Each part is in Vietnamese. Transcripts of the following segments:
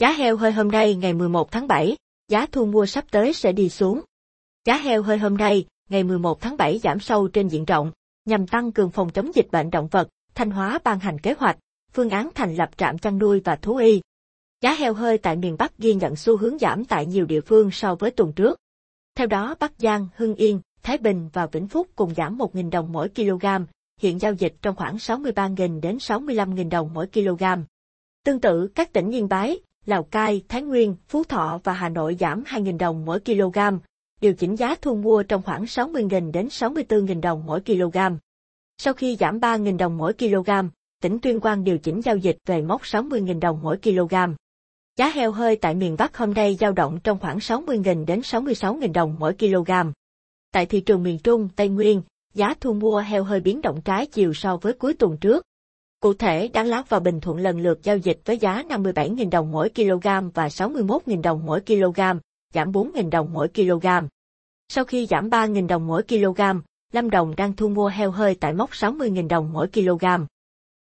Giá heo hơi hôm nay ngày 11 tháng 7, giá thu mua sắp tới sẽ đi xuống. Giá heo hơi hôm nay, ngày 11 tháng 7 giảm sâu trên diện rộng, nhằm tăng cường phòng chống dịch bệnh động vật, Thanh Hóa ban hành kế hoạch, phương án thành lập trạm chăn nuôi và thú y. Giá heo hơi tại miền Bắc ghi nhận xu hướng giảm tại nhiều địa phương so với tuần trước. Theo đó Bắc Giang, Hưng Yên, Thái Bình và Vĩnh Phúc cùng giảm 1.000 đồng mỗi kg, hiện giao dịch trong khoảng 63.000 đến 65.000 đồng mỗi kg. Tương tự, các tỉnh Yên Bái, Lào Cai, Thái Nguyên, Phú Thọ và Hà Nội giảm 2.000 đồng mỗi kg, điều chỉnh giá thu mua trong khoảng 60.000 đến 64.000 đồng mỗi kg. Sau khi giảm 3.000 đồng mỗi kg, tỉnh Tuyên Quang điều chỉnh giao dịch về mốc 60.000 đồng mỗi kg. Giá heo hơi tại miền Bắc hôm nay dao động trong khoảng 60.000 đến 66.000 đồng mỗi kg. Tại thị trường miền Trung, Tây Nguyên, giá thu mua heo hơi biến động trái chiều so với cuối tuần trước. Cụ thể, Đắk Lắk và Bình Thuận lần lượt giao dịch với giá 57.000 đồng mỗi kg và 61.000 đồng mỗi kg, giảm 4.000 đồng mỗi kg. Sau khi giảm 3.000 đồng mỗi kg, Lâm Đồng đang thu mua heo hơi tại mốc 60.000 đồng mỗi kg.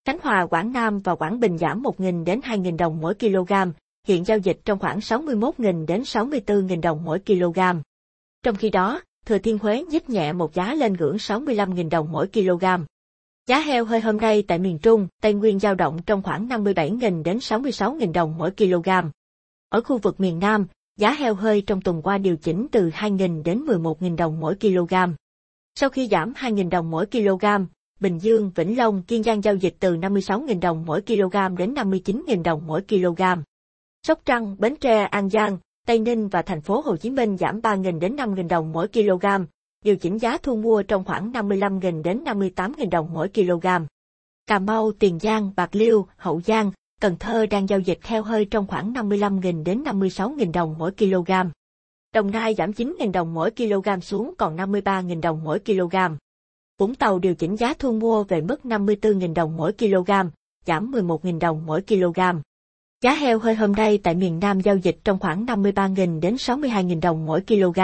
Khánh Hòa, Quảng Nam và Quảng Bình giảm 1.000 đến 2.000 đồng mỗi kg, hiện giao dịch trong khoảng 61.000 đến 64.000 đồng mỗi kg. Trong khi đó, Thừa Thiên Huế nhích nhẹ một giá lên ngưỡng 65.000 đồng mỗi kg. Giá heo hơi hôm nay tại miền Trung, Tây Nguyên dao động trong khoảng 57.000 đến 66.000 đồng mỗi kg. Ở khu vực miền Nam, giá heo hơi trong tuần qua điều chỉnh từ 2.000 đến 11.000 đồng mỗi kg. Sau khi giảm 2.000 đồng mỗi kg, Bình Dương, Vĩnh Long, Kiên Giang giao dịch từ 56.000 đồng mỗi kg đến 59.000 đồng mỗi kg. Sóc Trăng, Bến Tre, An Giang, Tây Ninh và thành phố Hồ Chí Minh giảm 3.000 đến 5.000 đồng mỗi kg, điều chỉnh giá thu mua trong khoảng 55.000 đến 58.000 đồng mỗi kg. Cà Mau, Tiền Giang, Bạc Liêu, Hậu Giang, Cần Thơ đang giao dịch heo hơi trong khoảng 55.000 đến 56.000 đồng mỗi kg. Đồng Nai giảm 9.000 đồng mỗi kg xuống còn 53.000 đồng mỗi kg. Vũng Tàu điều chỉnh giá thu mua về mức 54.000 đồng mỗi kg, giảm 11.000 đồng mỗi kg. Giá heo hơi hôm nay tại miền Nam giao dịch trong khoảng 53.000 đến 62.000 đồng mỗi kg.